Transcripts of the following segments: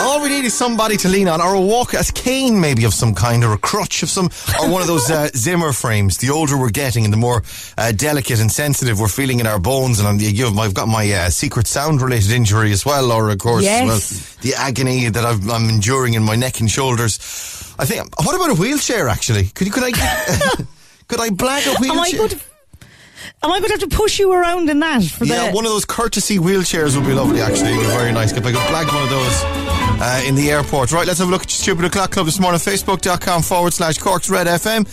All we need is somebody to lean on, or a walk, a cane maybe of some kind, or a crutch of some, or one of those uh, Zimmer frames. The older we're getting, and the more uh, delicate and sensitive we're feeling in our bones. And I'm, you know, I've got my uh, secret sound related injury as well, or of course, Yes. well, the agony that I've, I'm enduring in my neck and shoulders. I think. What about a wheelchair? Actually, could you, could I could I blag a wheelchair? Am I going to? Am I going to have to push you around in that for Yeah, the? one of those courtesy wheelchairs would be lovely, actually. It'd be very nice. If I could blag one of those uh, in the airport. Right, let's have a look at Stupid O'Clock Club this morning. Facebook.com forward slash Cork's Red FM.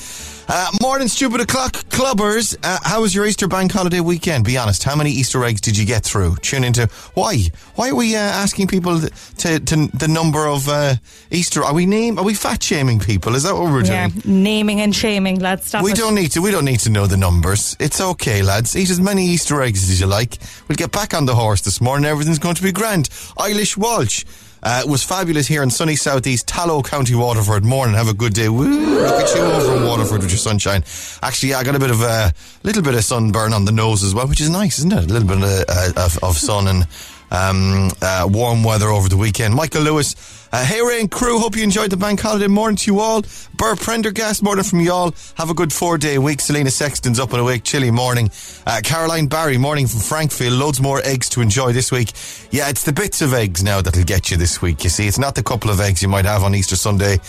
Uh, morning, Stupid O'Clock Clubbers. Uh, how was your Easter bank holiday weekend? Be honest. How many Easter eggs did you get through? Tune into why? Why are we uh, asking people to, to the number of uh, Easter? Are we name? Are we fat shaming people? Is that what we're yeah, doing? naming and shaming. Let's stop. We it. don't need to. We don't need to know the numbers. It's okay, lads. Eat as many Easter eggs as you like. We'll get back on the horse this morning. Everything's going to be grand. Eilish Walsh uh, was fabulous here in sunny southeast Tallow County, Waterford. Morning. Have a good day. Woo, look at you over in Waterford with your sunshine. Actually, I got a bit of a little bit of sunburn on the nose as well, which is nice, isn't it? A little bit of, uh, of, of sun and um, uh, warm weather over the weekend. Michael Lewis. Uh, hey Ray and crew, hope you enjoyed the bank holiday. Morning to you all. Burr Prendergast, morning from you all. Have a good four day week. Selena Sexton's up and awake, chilly morning. Uh, Caroline Barry, morning from Frankfield. Loads more eggs to enjoy this week. Yeah, it's the bits of eggs now that'll get you this week. You see, it's not the couple of eggs you might have on Easter Sunday.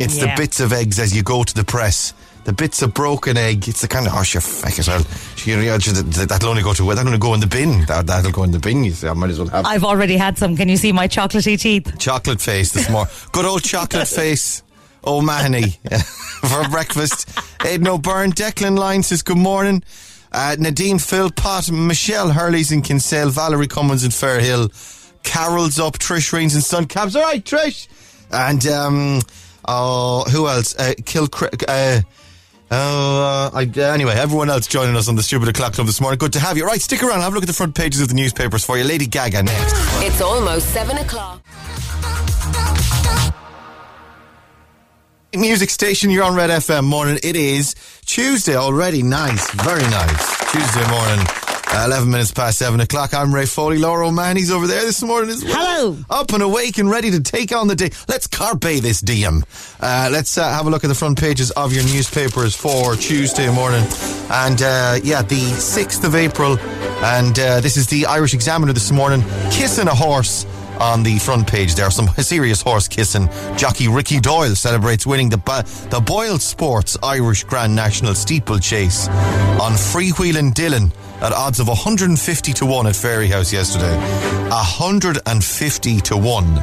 It's the bits of eggs as you go to the press. The bits of broken egg. It's the kind of, oh, sure, feck it, I'll, you know, that- that'll only go to, that'll only go in the bin. That, that'll go in the bin, you see. I might as well have I've already had some. Can you see my chocolatey teeth? chocolate face this morning. Good old chocolate face. oh O'Mahony for breakfast. Aidan O'Byrne, Declan Line says good morning. Uh, Nadine Philpott, Michelle Hurley's in Kinsale, Valerie Cummins in Fairhill, Carol's up, Trish Rains in Sun Cabs. All right, Trish. And um, oh, who else? Uh, Kill. Uh, uh, I, anyway, everyone else joining us on the Stupid O'Clock Club this morning. Good to have you. Right, stick around. Have a look at the front pages of the newspapers for you. Lady Gaga next. It's almost 7 o'clock. Music station, you're on Red FM morning. It is Tuesday already. Nice, very nice. Tuesday morning, uh, 11 minutes past 7 o'clock. I'm Ray Foley. Laura O'Mahony's over there this morning as well. Hello. Up and awake and ready to take on the day. Let's carpe this diem. Uh, let's uh, have a look at the front pages of your newspapers for Tuesday morning. And uh, yeah, the 6th of April. And uh, this is the Irish Examiner this morning. Kissing a horse on the front page there. are Some serious horse kissing. Jockey Ricky Doyle celebrates winning the ba- the Boyle Sports Irish Grand National Steeplechase on freewheeling Dylan at odds of 150 to 1 at Fairyhouse yesterday. 150 to 1.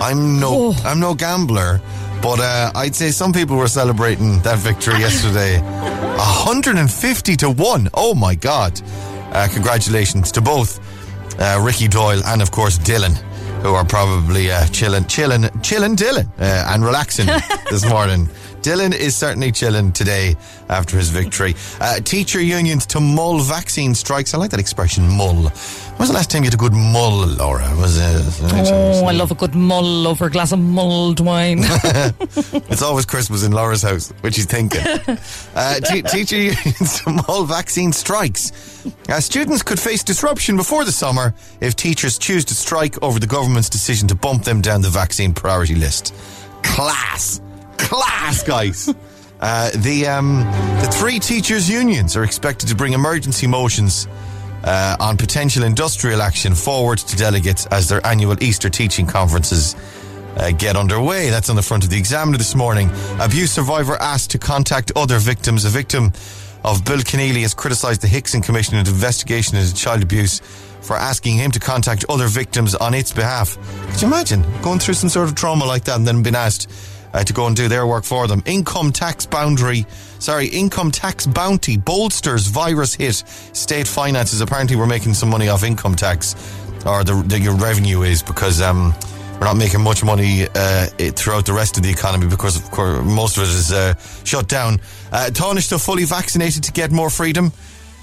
I'm no Oh. I'm no gambler, but uh, I'd say some people were celebrating that victory yesterday. 150 to 1. Oh my god. Uh, congratulations to both uh, Ricky Doyle and of course Dylan, who are probably uh, chilling, chilling, chilling, Dylan, uh, and relaxing this morning. Dylan is certainly chilling today after his victory. Uh, teacher unions to mull vaccine strikes. I like that expression, mull. When was the last time you had a good mull, Laura? Was it? Oh, I love a good mull over a glass of mulled wine. It's always Christmas in Laura's house, which she's thinking. uh, te- teacher unions to mull vaccine strikes. Uh, students could face disruption before the summer if teachers choose to strike over the government's decision to bump them down the vaccine priority list. Class, class, guys. Uh, the um, the three teachers' unions are expected to bring emergency motions uh, on potential industrial action forward to delegates as their annual Easter teaching conferences uh, get underway. That's on the front of the Examiner this morning. Abuse survivor asked to contact other victims. A victim of Bill Kenneally has criticised the Hickson Commission into investigation into child abuse for asking him to contact other victims on its behalf. Could you imagine going through some sort of trauma like that and then being asked uh, to go and do their work for them? Income tax boundary, sorry, income tax bounty bolsters virus hit state finances. Apparently, we're making some money off income tax, or the, the your revenue is because um, we're not making much money uh, throughout the rest of the economy because of course most of it is uh, shut down. Uh, Taoiseach fully vaccinated to get more freedom.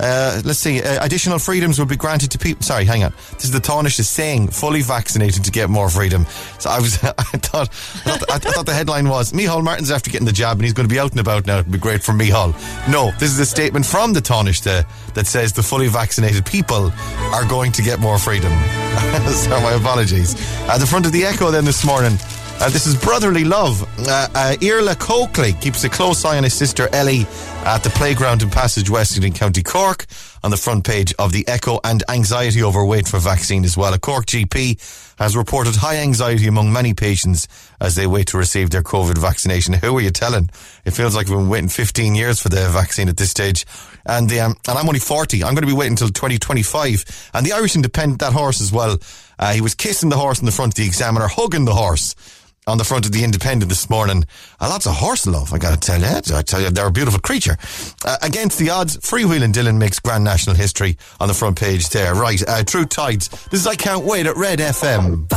Uh, let's see. Uh, additional freedoms will be granted to people. Sorry, hang on. This is the Taoiseach is saying fully vaccinated to get more freedom. So I was, I thought, I thought, I thought the headline was Micheál Martin's after getting the jab and he's going to be out and about now. It'd be great for Micheál. No, this is a statement from the Taoiseach that says the fully vaccinated people are going to get more freedom. so my apologies. At the front of the Echo then this morning. Uh, this is Brotherly Love. Uh, uh, Irla Coakley keeps a close eye on his sister Ellie at the playground in Passage West in County Cork on the front page of the Echo and anxiety over wait for vaccine as well. A Cork GP has reported high anxiety among many patients as they wait to receive their COVID vaccination. Who are you telling? It feels like we've been waiting 15 years for the vaccine at this stage. And, the, um, and I'm only 40. I'm going to be waiting until 2025. And the Irish Independent, that horse as well, uh, he was kissing the horse in the front of the examiner, hugging the horse on the front of the Independent this morning. Uh, lots of horse love, I got to tell you. I tell you, they're a beautiful creature. Uh, against the odds, freewheeling Dylan makes grand national history on the front page there. Right, uh, True Tides. This is I Can't Wait at Red FM.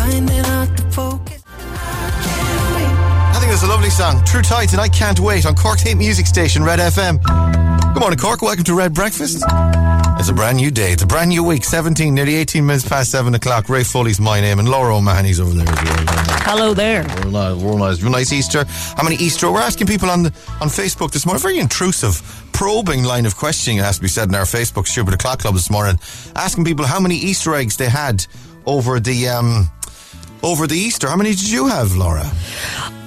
I think it's a lovely song. True Tides and I Can't Wait on Cork's hit music station, Red FM. Good morning, Cork. Welcome to Red Breakfast. It's a brand new day. It's a brand new week. 17, nearly 18 minutes past 7 o'clock. Ray Foley's my name, and Laura O'Mahony's over there as well. Hello there. Real nice, real nice, real nice Easter. How many Easter? We're asking people on the, on Facebook this morning. Very intrusive, probing line of questioning. It has to be said in our Facebook Stupid O'clock Club this morning, asking people how many Easter eggs they had over the um, over the Easter. How many did you have, Laura?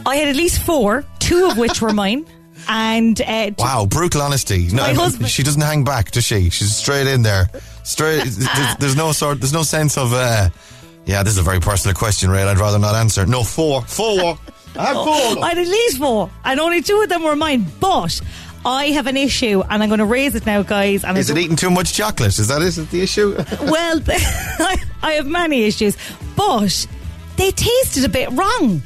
I had at least four, two of which were mine. And uh, Wow, brutal honesty. No, husband- she doesn't hang back, does she? She's straight in there. Straight. there's, there's no sort. There's no sense of. Uh, yeah, this is a very personal question, Ray. I'd rather not answer. No, four, four. I have four. I had at least four, and only two of them were mine. But I have an issue, and I'm going to raise it now, guys. And Is it eating too much chocolate? Is that is it the issue? Well, I have many issues, but they tasted a bit wrong.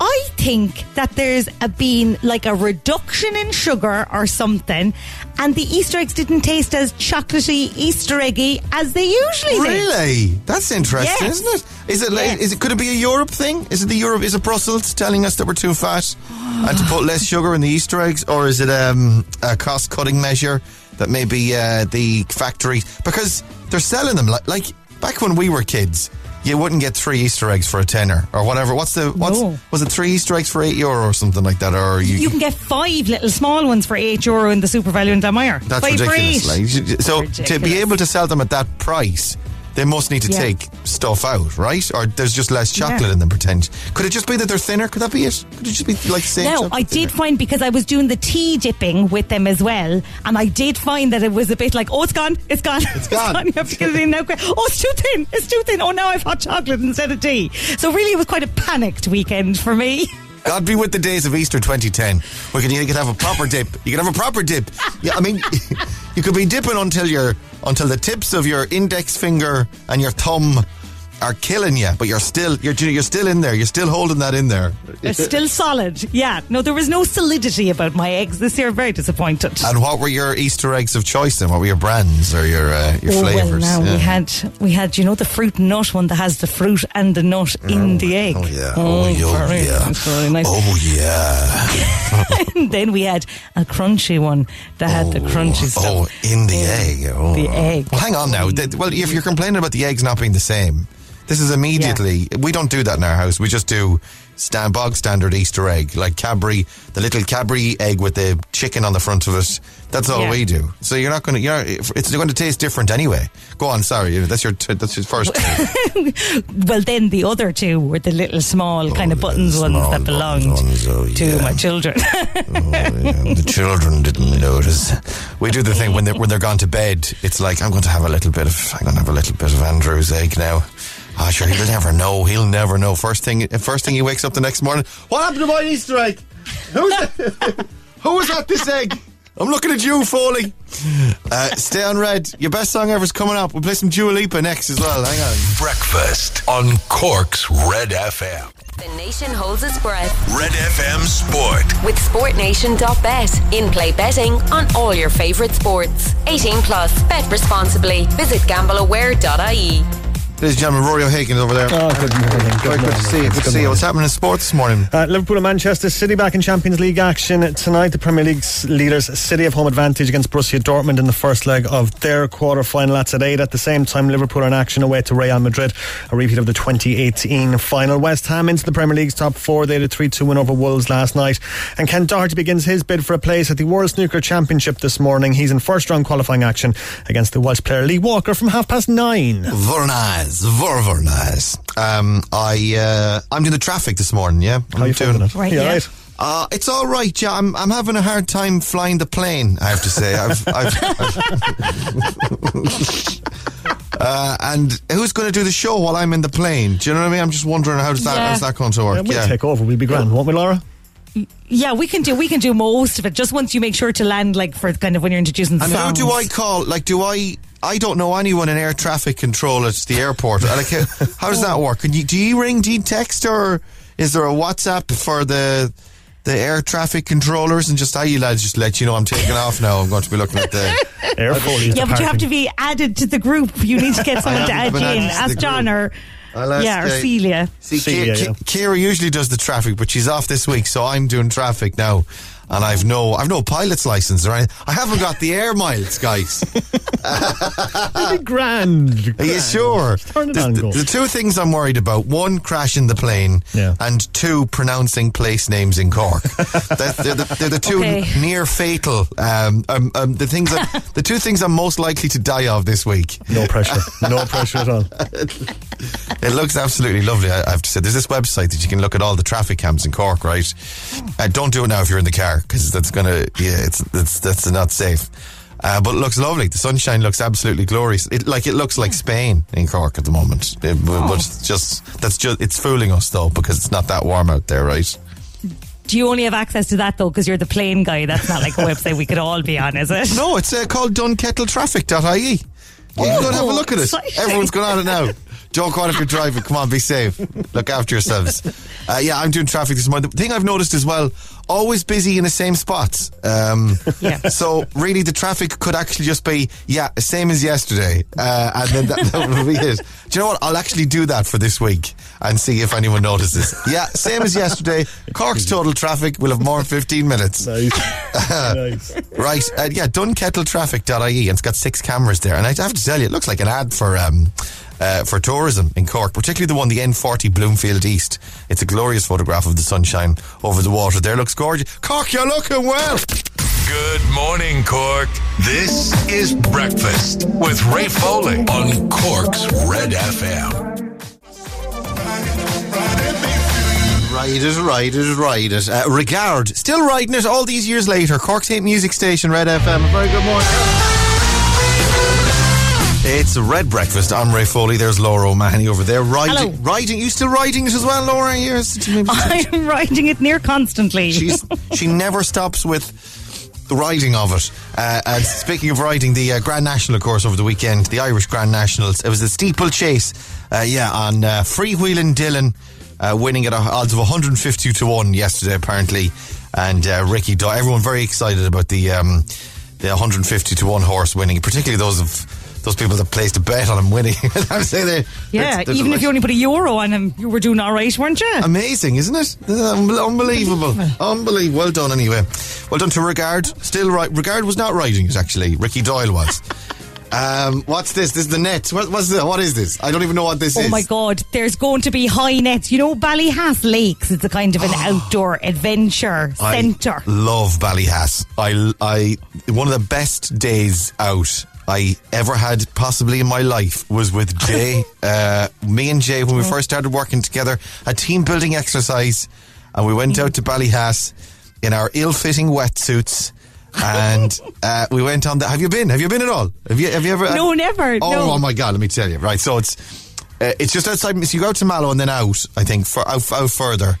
I think that there's a, been like a reduction in sugar or something, and the Easter eggs didn't taste as chocolatey, Easter eggy as they usually do. Really? That's interesting, Yes. isn't it? Is it like, Yes. is it could it be a Europe thing? Is it the Europe is it Brussels telling us that we're too fat and to put less sugar in the Easter eggs or is it um, a cost cutting measure that maybe uh, the factory because they're selling them like, like back when we were kids you wouldn't get three Easter eggs for a tenner or whatever. What's the what's No. was it three Easter eggs for eight euro or something like that? Or you, You can get five little small ones for eight euro in the SuperValu in Dalmire. that's five ridiculous. Like, so to be able to sell them at that price, they must need to Yeah. take stuff out, right? Or there's just less chocolate Yeah. in them. Pretend. Could it just be that they're thinner? Could that be it? Could it just be like the same? No, I did thinner? find because I was doing the tea dipping with them as well, and I did find that it was a bit like, oh, it's gone, it's gone, it's gone. You have to get it in now. quick. Oh, it's too thin, it's too thin. Oh, now I've hot chocolate instead of tea. So really, it was quite a panicked weekend for me. God be with the days of Easter 2010. We can you could have a proper dip. You can have a proper dip. Yeah, I mean, you could be dipping until your until the tips of your index finger and your thumb are killing you, but you're still you're you're still in there. You're still holding that in there. They're still solid. Yeah, no, there was no solidity about my eggs this year. Very disappointed. And what were your Easter eggs of choice then? What were your brands or your uh, your Oh, flavors? well, now Yeah. we had we had you know the fruit and nut one that has the fruit and the nut in the egg. Oh yeah. Oh, yeah. yeah. it's nice. Oh yeah. And then we had a crunchy one that had the crunchy stuff. Oh, in the egg. Oh. The egg. Well, hang on now. Well, if you're complaining about the eggs not being the same, this is immediately. We don't do that in our house. We just do stand bog standard Easter egg, like Cadbury, the little Cadbury egg with the chicken on the front of it. That's all Yeah. we do. So you're not going to. You're. It's going to taste different anyway. Go on. Sorry, that's your. T- that's your first. Well, then the other two were the little small oh, kind of Oh, buttons ones that belonged ones, oh, to my children. Oh, yeah, the children didn't notice. We do the thing when they when they're gone to bed. It's like I'm going to have a little bit of I'm going to have a little bit of Andrew's egg now. Ah, sure, he'll never know. He'll never know. First thing, first thing he wakes up the next morning. What happened to my Easter egg? Who's who was at this egg? I'm looking at you, Foley. Uh, stay on red. Your best song ever is coming up. We'll play some Dua Lipa next as well. Hang on. Breakfast on Cork's Red FM. The nation holds its breath Red FM Sport. with SportNation.bet. In play betting on all your favourite sports. 18 plus. Bet responsibly. Visit gambleaware.ie. Ladies and gentlemen, Rory O'Hagan is over there. Oh, good morning. Good Very good morning. to see you. Good to see you. What's happening in sports this morning? Uh, Liverpool and Manchester City back in Champions League action tonight. The Premier League's leaders City have home advantage against Borussia Dortmund in the first leg of their quarter final. That's at 8. At the same time, Liverpool are in action away to Real Madrid, a repeat of the 2018 final. West Ham into the Premier League's top four. They had a 3 2 win over Wolves last night. And Ken Doherty begins his bid for a place at the World Snooker Championship this morning. He's in first round qualifying action against the Welsh player Lee Walker from half past nine. Very nice. Very, very nice. Um, I, uh, I'm doing the traffic this morning, yeah? How I'm you doing it? Right, You yeah. alright? Uh, it's all right. Yeah, I'm. I'm having a hard time flying the plane. I have to say. I've. I've, I've uh, and who's going to do the show while I'm in the plane? Do you know what I mean? I'm just wondering how does that Yeah. how's that going to work? Yeah, we'll take over. We'll be grand, won't we, Laura? Yeah, we can do we can do most of it. Just once you make sure to land, like for kind of when you're introducing the And who songs. do I call? Like, do I? I don't know anyone in air traffic control at the airport. Like, how, how does that work? Can you, do you ring? Do you text, or is there a WhatsApp for the the air traffic controllers? And just how you lads just let you know I'm taking off now. I'm going to be looking at the. Air Foley is Yeah, but you have to be added to the group. You need to get someone to haven't add you in. added to Ask John group. or ask, yeah, or uh, Celia. See, Celia, Ki- yeah. Ki- Kira usually does the traffic, but she's off this week, so I'm doing traffic now. And I've no, I've no pilot's license or anything. I haven't got the air miles, guys. It'll be grand. Are you sure? The, the, two things I'm worried about: one, crashing the plane, Yeah. and two, pronouncing place names in Cork. That- they're, the, they're the two Okay. near fatal. Um, um, um, the things, that, the two things I'm most likely to die of this week. No pressure. No pressure at all. It looks absolutely lovely. I I have to say, there's this website that you can look at all the traffic cams in Cork. Right? Uh, don't do it now if you're in the car because that's gonna, yeah, it's that's that's not safe. Uh, but it looks lovely. The sunshine looks absolutely glorious. It like it looks like Spain in Cork at the moment. It- but- but just that's just it's fooling us though because it's not that warm out there, right? Do you only have access to that though? Because you're the plane guy. That's not like a website we could all be on, is it? No, it's uh, called dunkettletraffic.ie. You can go and have a look at it. Everyone's going on it now. Don't go on if you're driving. Come on, be safe. Look after yourselves. Uh, yeah, I'm doing traffic this morning. The thing I've noticed as well, always busy in the same spots. Um, Yeah. So really, the traffic could actually just be yeah, same as yesterday, uh, and then that, that would be it. Do you know what? I'll actually do that for this week and see if anyone notices. Yeah, same as yesterday. Cork's total traffic We'll have more than 15 minutes. Nice. nice. Right, uh, yeah, dunkettletraffic.ie, and it's got six cameras there. And I have to tell you, it looks like an ad for um, uh, for tourism in Cork, particularly the one, the N40 Bloomfield East. It's a glorious photograph of the sunshine over the water. There looks gorgeous. Cork, you're looking well. Good morning, Cork. This is Breakfast with Ray Foley on Cork's Red FM. Ride it, ride it, ride it. Uh, regard, still riding it all these years later. Cork's hit music station, Red FM. A very good morning. It's a Red Breakfast. I'm Ray Foley. There's Laura O'Mahony over there. Riding, Hello. riding. You still riding it as well, Laura? Yes. I'm riding it near constantly. She's she never stops with the riding of it. Uh, and speaking of riding, the uh, Grand National, of course, over the weekend, the Irish Grand Nationals. It was the steeplechase, uh, yeah, on uh, freewheeling Dylan, uh, winning at odds of 150 to one yesterday, apparently. And uh, Ricky, Doyle, everyone very excited about the um, the 150 to one horse winning, particularly those of. Those people that placed a bet on him winning. I would say they, yeah, they're- they're even if you only put a euro on him, you were doing all right, weren't you? Amazing, isn't it? Unbelievable. Unbelievable. Well done, anyway. Well done to Regard. Still right. Regard was not riding it, actually. Ricky Doyle was. um, what's this? This is the net. What, what's this? What is this? I don't even know what this is. Oh my God, there's going to be high nets. You know, Ballyhass Lakes, it's a kind of an outdoor adventure I centre. love Ballyhass. I, I, one of the best days out I ever had possibly in my life was with Jay. uh, me and Jay, when we first started working together, a team building exercise, and we went out to Ballyhass in our ill-fitting wetsuits. and uh, we went on. The, have you been? Have you been at all? Have you? Have you ever? No, never, Oh, no. oh my god! Let me tell you. Right, so it's uh, it's just outside. So you go out to Mallow and then out. I think for out, out further,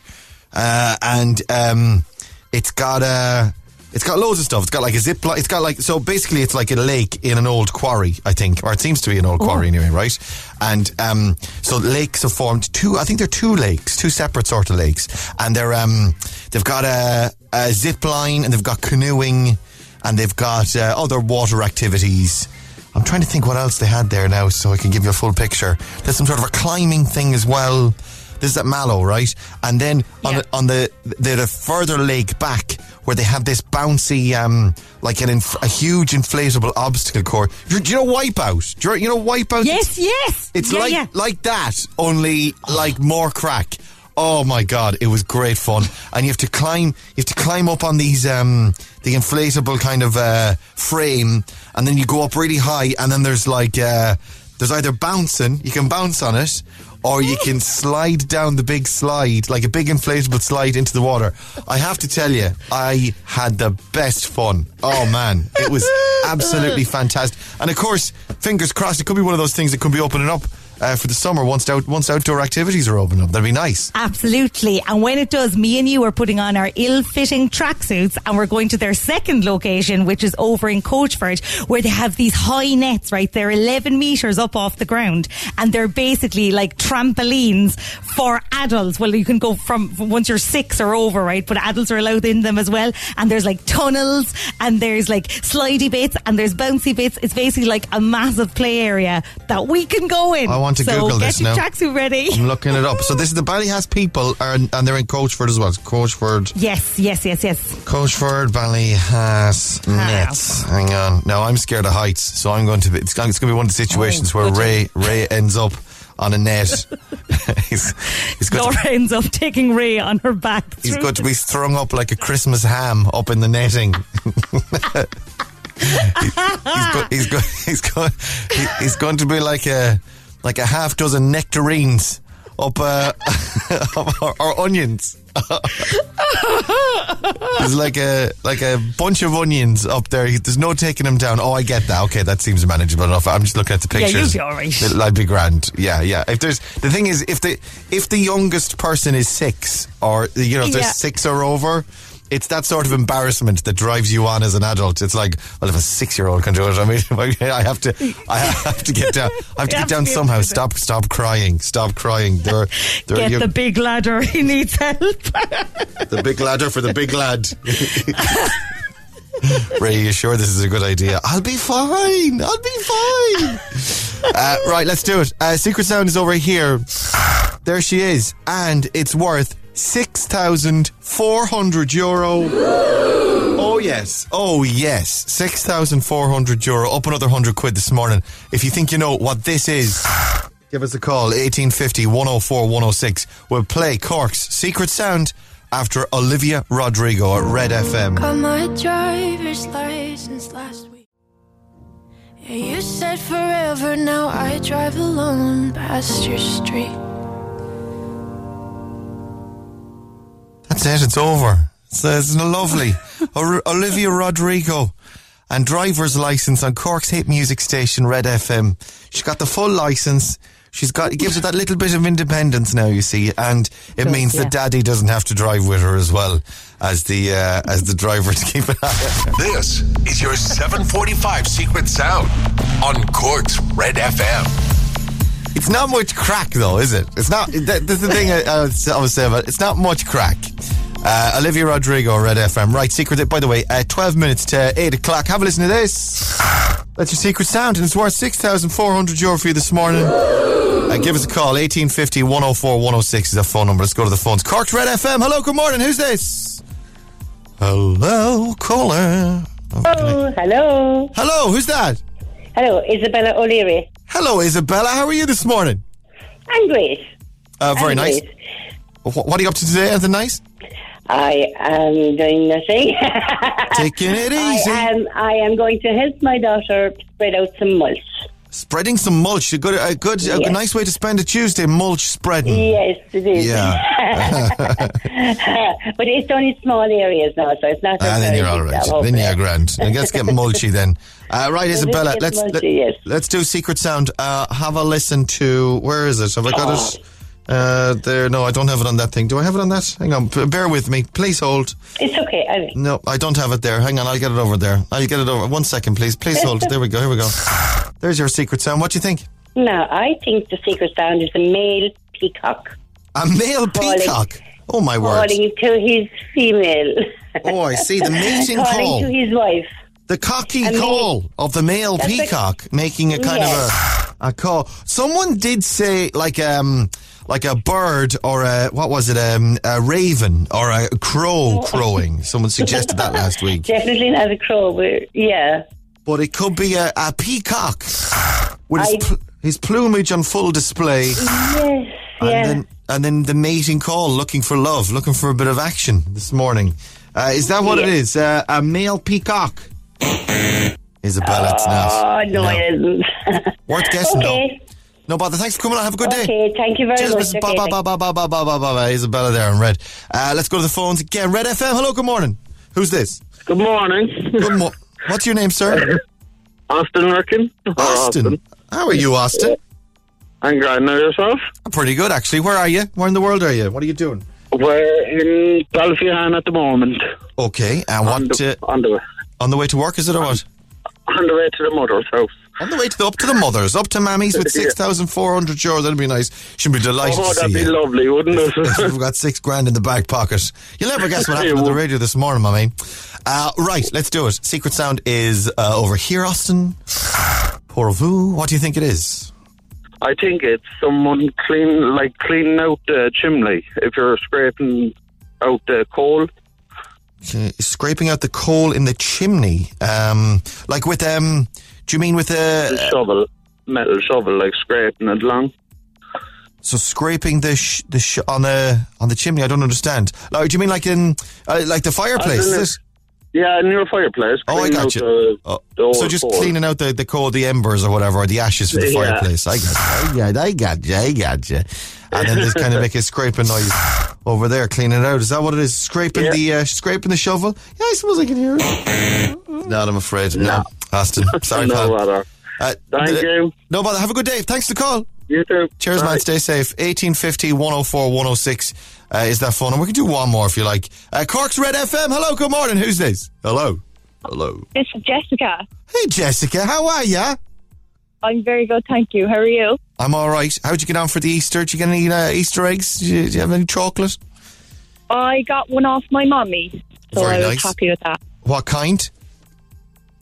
uh, and um, it's got a. It's got loads of stuff. It's got like a zip line. It's got like so basically it's like a lake in an old quarry, I think, or it seems to be an old quarry anyway, right? And um, so lakes have formed two. I think they're two lakes, two separate sort of lakes, and they're um, they've got a, a zip line and they've got canoeing and they've got uh, other water activities. I'm trying to think what else they had there now, so I can give you a full picture. There's some sort of a climbing thing as well. This is at Mallow, right? And then on Yeah. the, on the the, the further lake back, where they have this bouncy, um, like an inf- a huge inflatable obstacle course. Do you know Wipeout? Do you, you know Wipeout? Yes, yes. It's yeah, like yeah. like that, only like more crack. Oh my god, it was great fun. And you have to climb you have to climb up on these um the inflatable kind of uh frame and then you go up really high and then there's like uh there's either bouncing, you can bounce on it, or you can slide down the big slide, like a big inflatable slide into the water. I have to tell you, I had the best fun. Oh man, it was absolutely fantastic. And of course, fingers crossed, it could be one of those things that could be opening up uh, for the summer once out once outdoor activities are opening up. That'd be nice. Absolutely. And when it does, me and you are putting on our ill fitting tracksuits and we're going to their second location, which is over in Coachford, where they have these high nets, right? They're 11 metres up off the ground and they're basically like trampolines for adults. Well, you can go from from once you're six or over, right? But adults are allowed in them as well. And there's like tunnels and there's like slidey bits and there's bouncy bits. It's basically like a massive play area that we can go in. Want to so Google get this your now. tracksuit ready. I'm looking it up. So this is the Ballyhass people, are, and they're in Coachford as well. Coachford, Yes, yes, yes, yes. Coachford, Ballyhass Nets. Hang on. Now I'm scared of heights, so I'm going to be. It's, going to be one of the situations Oh, where. Ray Ray ends up on a net. he's he's going Laura to, ends up taking Ray on her back. he's going to be strung up like a Christmas ham up in the netting. he's, go, he's, go, he's, go, he, he's going to be like a like a half dozen nectarines up uh, or, or onions. There's like a like a bunch of onions up there. There's no taking them down. Oh, I get that. Okay, that seems manageable enough. I'm just looking at the pictures. Yeah, you'll be all right. It'll- I'd be grand. Yeah, yeah. If there's the thing is, if the if the youngest person is six or you know if they're Yeah. six or over. It's that sort of embarrassment that drives you on as an adult. It's like, well, if a six-year-old can do it, I mean, I have to, I have to get down, I have to get down to somehow. Stop, stop crying, stop crying. They're, they're Get you- the big ladder. He needs help. the big ladder for the big lad. Ray, you sure this is a good idea? I'll be fine. I'll be fine. Uh, right, let's do it. Uh, Secret Sound is over here. There she is, and it's worth six thousand four hundred euro. Oh yes, oh yes, six thousand four hundred euro. Up another hundred quid this morning. If you think you know what this is. Give us a call, 1850 104 106. We'll play Cork's Secret Sound after Olivia Rodrigo at Red FM. Got my driver's license last week. Yeah, you said forever, now I drive alone past your street. That's it, it's over. It's, it's lovely. Olivia Rodrigo and driver's license on Cork's hit music station, Red FM. She's got the full license. She's got, it gives her that little bit of independence now, you see, and it Does, means yeah. that daddy doesn't have to drive with her as well as the, uh, as the driver to keep an eye on. This is your 745 Secret Sound on Cork's Red FM. It's not much crack, though, is it? It's not. That, that's the thing I, I was saying about. it. It's not much crack. Uh, Olivia Rodrigo, Red FM. Right, secret. By the way, uh, twelve minutes to eight o'clock. Have a listen to this. That's your secret sound, and it's worth six thousand four hundred euro for you this morning. Uh, give us a call. 1850 104 106 is our phone number. Let's go to the phones. Cork's Red FM. Hello, good morning. Who's this? Hello, caller. Oh, hello. Hello, who's that? Hello, Isabella O'Leary. Hello, Isabella. How are you this morning? I'm great. Uh, very I'm nice. great. Wh- What are you up to today? Anything nice? I am doing nothing. Taking it easy. I am, I am going to help my daughter spread out some mulch. Spreading some mulch. A good, a good, a nice way to spend a Tuesday. Mulch spreading. Yes, it is. Yeah. but it's only small areas now, so it's not. a Ah, then you're all big Then you're grand. And let's get mulchy then. Uh, right, let's Isabella. Let's mulchy, yes. let's do secret sound. Uh, have a listen to where is it? Have I got it? Uh, there. No, I don't have it on that thing. Do I have it on that? Hang on. Bear with me. Please hold. It's okay. I, No, I don't have it there. Hang on. I'll get it over there. I'll get it over. One second, please. Please hold. There we go. Here we go. There's your secret sound. What do you think? No, I think the secret sound is a male peacock A male Calling- peacock. Oh my word. calling to his female. Oh, I see the mating calling call. to his wife. The cocky A male- call of the male That's a- peacock making a kind of a, a call. Someone did say like um like a bird or a what was it um a raven or a crow crowing. Someone suggested that last week. Definitely not a crow. We're, yeah. But it could be a, a peacock with his, I- pl- his plumage on full display. Yes. And Yeah. then and then the mating call, looking for love, looking for a bit of action this morning. Uh, is that what it is? Uh, a male peacock? Isabella, it's not. oh, no, it isn't. Worth guessing, okay. Though. No bother. Thanks for coming on. Have a good day. Okay, thank you very Cheers, much. Mrs. Okay, Ba- ba- ba- ba- ba- ba- ba- ba- ba- Isabella there in red. Uh, let's go to the phones again. Red FM. Hello. Good morning. Who's this? Good morning. Good mo- What's your name, sir? Austin Rickin. Or Austin. How are you, Austin? I'm glad know yourself. Pretty good, actually. Where are you? Where in the world are you? What are you doing? We're in Ballyphehane at the moment. Okay. And On what? the, Uh, on, the, way. on the way to work, is it or what? on the way to the mother's house. On the way to the, up to the mothers, up to mammies with six thousand four hundred euros. That'd be nice. She'd be delighted Oh, to that'd see be you. lovely, wouldn't it? We've got six grand in the back pocket. You'll never guess what happened on the radio this morning, my man. Uh, right, let's do it. Secret sound is uh, over here, Austin. Pour vous. What do you think it is? I think it's someone clean, like cleaning out the chimney. If you're scraping out the coal, Uh, scraping out the coal in the chimney. Um, like with um, do you mean with a shovel, metal shovel, like scraping it along. so scraping the sh- the sh- on the on the chimney? I don't understand. Like, do you mean like in uh, like the fireplace? Yeah, in your fireplace. Oh, I got you. The, Oh, the so just cleaning out the, the coal, the embers or whatever, or the ashes from the Yeah. fireplace. I got you. I got, you. I got you. And then just kind of make a scraping noise over there, cleaning it out. Is that what it is? Scraping Yeah. the uh, scraping the shovel? Yeah, I suppose I can hear it. no, I'm afraid. No, Austin. Sorry, no bother. Uh, Thank you. No bother. Have a good day. Thanks for the call. You too. Cheers, Bye. man. Stay safe. 1850 104 106 uh, is that fun? And we can do one more if you like. Uh, Cork's Red FM. Hello. Good morning. Who's this? Hello. Hello. This is Jessica. Hey, Jessica. How are ya? I'm very good, thank you. How are you? I'm all right. How'd you get on for the Easter? Did you get any uh, Easter eggs? Did you, did you have any chocolate? I got one off my mommy, so Very I was nice. happy with that. What kind?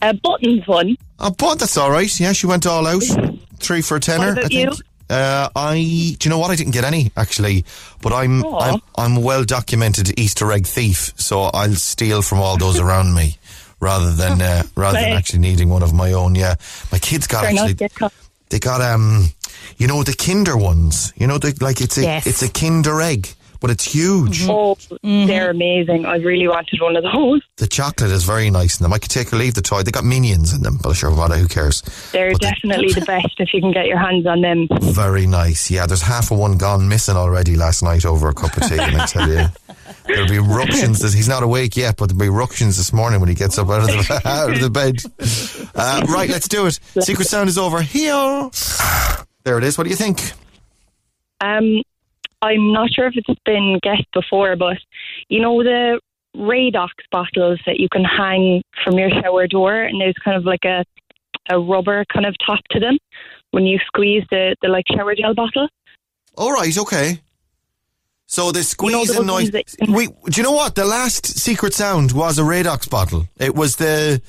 A buttons one. Oh, but that's all right. Yeah, she went all out. Three for a tenner. What about I think. you? Uh, I do you know what? I didn't get any actually, but I'm. I'm I'm a well documented Easter egg thief, so I'll steal from all those around me rather than uh, rather than actually needing one of my own. Yeah, my kids got Fair actually. They got um you know the Kinder ones. You know the like it's a Yes. it's a Kinder egg, but it's huge. Oh, they're amazing. I really wanted one of those. The chocolate is very nice in them. I could take or leave the toy. They got minions in them, but sure, what? Who cares? They're But they- definitely the best if you can get your hands on them. Very nice. Yeah, there's half of one gone missing already last night over a cup of tea, and I tell you. There'll be ructions. This, he's not awake yet, but there'll be ructions this morning when he gets up out of the, out of the bed. Uh, right, let's do it. Secret sound is over here. There it is. What do you think? Um, I'm not sure if it's been guessed before, but you know the Radox bottles that you can hang from your shower door, and there's kind of like a a rubber kind of top to them when you squeeze the, the like shower gel bottle. All right, okay. So the You know squeeze and noise. that- We, do you know what? The last secret sound was a Radox bottle. It was the.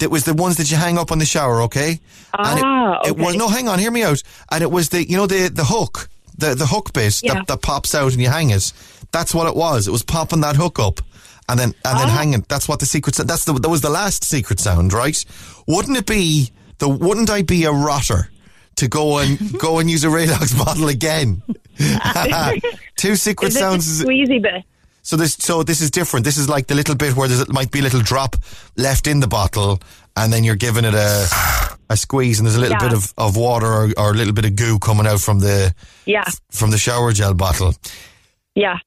It was the ones that you hang up on the shower, okay? and it, Ah, it was no, hang on, hear me out. And it was the, you know, the the hook, the the hook bit Yeah. that, that pops out and you hang it. That's what it was. It was popping that hook up, and then and then Ah. hanging. That's what the secret. That's the that was the last secret sound, right? Wouldn't it be the? Wouldn't I be a rotter to go and go and use a Radox bottle again? Two secret Is sounds. squeezy bit? so this, so this is different. This is like the little bit where there might be a little drop left in the bottle, and then you're giving it a a squeeze, and there's a little Yeah. bit of, of water or, or a little bit of goo coming out from the Yeah, from the shower gel bottle. yeah.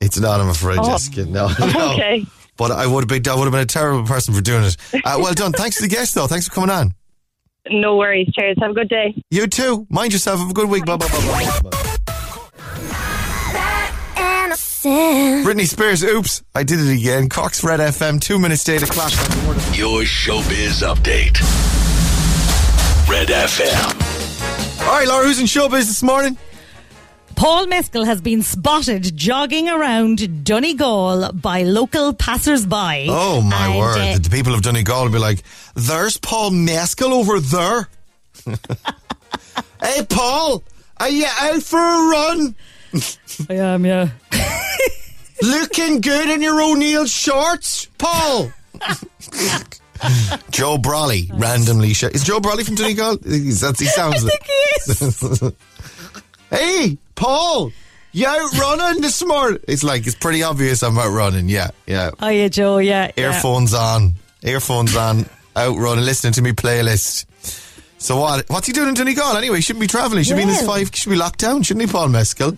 It's not, I'm afraid, Oh. Jessica. No, no. Okay. But I would have been, I would have been a terrible person for doing it. Uh, well done. Thanks to the guest, though. Thanks for coming on. No worries. Cheers. Have a good day. You too. Mind yourself. Have a good week. Bye bye bye bye. Bye. Britney Spears. Oops, I did it again. Cork's Red FM. Two minutes to eight o'clock. Your showbiz update. Red FM. All right, Laura, who's in showbiz this morning? Paul Mescal has been spotted jogging around Donegal by local passers-by. Oh my And, word! uh, the people of Donegal will be like, "There's Paul Mescal over there." hey, Paul, are you out for a run? I am, yeah. Looking good in your O'Neill shorts, Paul. Joe Brolly randomly. Sh- is Joe Brolly from Donegal? He's, that's, he sounds. I think he is. hey, Paul, you out running this morning? It's like it's pretty obvious I'm out running. Yeah, yeah. Oh, yeah, Joe, yeah. yeah. Earphones on, earphones on, out running, listening to me playlist. So what? What's he doing in Donegal anyway? He shouldn't be travelling. He should be in his five. Should be locked down, shouldn't he, Paul Mescal?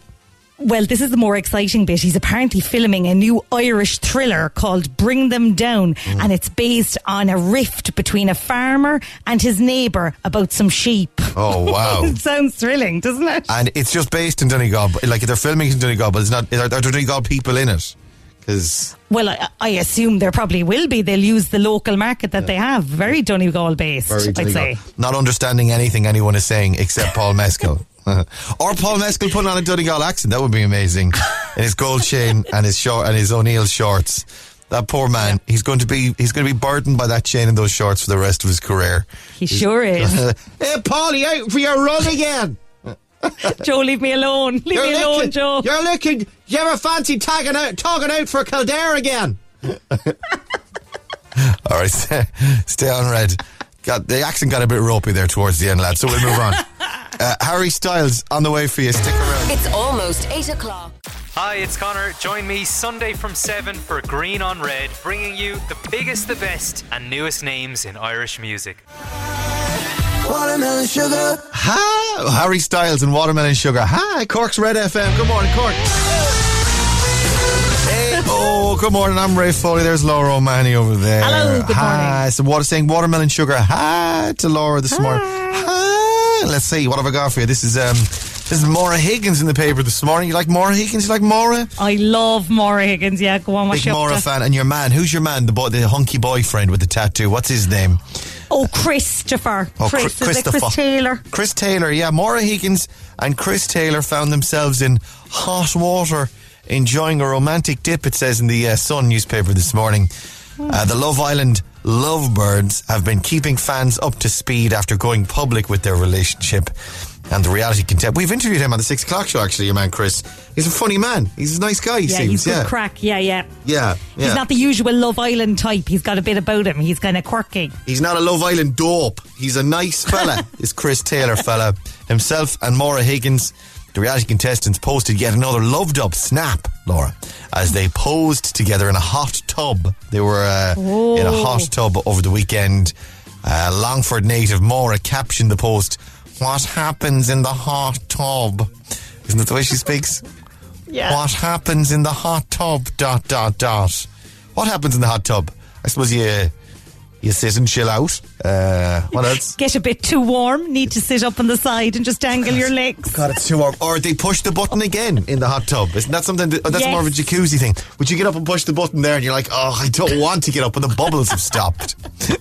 Well, this is the more exciting bit. He's apparently filming a new Irish thriller called Bring Them Down, Mm. and it's based on a rift between a farmer and his neighbour about some sheep. Oh wow! it sounds thrilling, doesn't it? and it's just based in Donegal. Like they're filming in Donegal, but it's not. Are there Donegal people in it? Because Well, I, I assume there probably will be. They'll use the local market that they have. Very Donegal based, I'd say. not understanding anything anyone is saying except Paul Mescal. or Paul Mescal putting on a Donegal accent. That would be amazing. in his gold chain and his short and his O'Neill shorts. That poor man. He's going to be he's going to be burdened by that chain and those shorts for the rest of his career. He sure is. hey, Paul, you out for your run again? Joe, leave me alone. Leave me alone, looking, Joe. You're looking. You ever fancy tagging out, talking out for Kildare again? All right, stay, stay on red. Got the accent got a bit ropey there towards the end, lad. So we'll move on. Uh, Harry Styles on the way for you. Stick around. It's almost 8 o'clock. Hi, it's Connor. Join me Sunday from 7 for Green on Red, bringing you the biggest, the best, and newest names in Irish music. Watermelon sugar. Hi, Harry Styles and watermelon sugar. Hi, Cork's Red FM. Good morning, Cork. Hey, oh, good morning. I'm Ray Foley. There's Laura O'Mahony over there. Hello, good Hi. So, what is saying watermelon sugar? Hi to Laura this morning. Hi. Let's see. What have I got for you? This is um, this is Maura Higgins in the paper this morning. You like Maura Higgins? You like Maura? I love Maura Higgins. Yeah, go on, what's Big Maura fan. And your man? Who's your man? The boy, the hunky boyfriend with the tattoo. What's his name? Oh, Christopher. Oh, Chris, Chri- is Christopher. Chris Taylor? Chris Taylor, yeah. Maura Higgins and Chris Taylor found themselves in hot water enjoying a romantic dip, it says in the uh, Sun newspaper this morning. Uh, the Love Island lovebirds have been keeping fans up to speed after going public with their relationship. And the reality contest. We've interviewed him on the six o'clock show, actually, your man Chris. He's a funny man. He's a nice guy, he Yeah, seems. he's good yeah. crack. Yeah, yeah. yeah. Yeah. He's not the usual Love Island type. He's got a bit about him. He's kind of quirky. He's not a Love Island dope. He's a nice fella. is Chris Taylor fella himself and Maura Higgins. The reality contestants posted yet another loved up snap, Laura, as they posed together in a hot tub. They were uh, in a hot tub over the weekend. Uh, Longford native Maura captioned the post, "What happens in the hot tub?" Isn't that the way she speaks? Yeah. What happens in the hot tub? Dot dot dot. What happens in the hot tub? I suppose you you sit and chill out. Uh, what else? Get a bit too warm. Need to sit up on the side and just dangle your legs. God, it's too warm. Or they push the button again in the hot tub. Isn't that something? That, oh, that's Yes. more of a jacuzzi thing. Would you get up and push the button there, and you're like, oh, I don't want to get up, but the bubbles have stopped.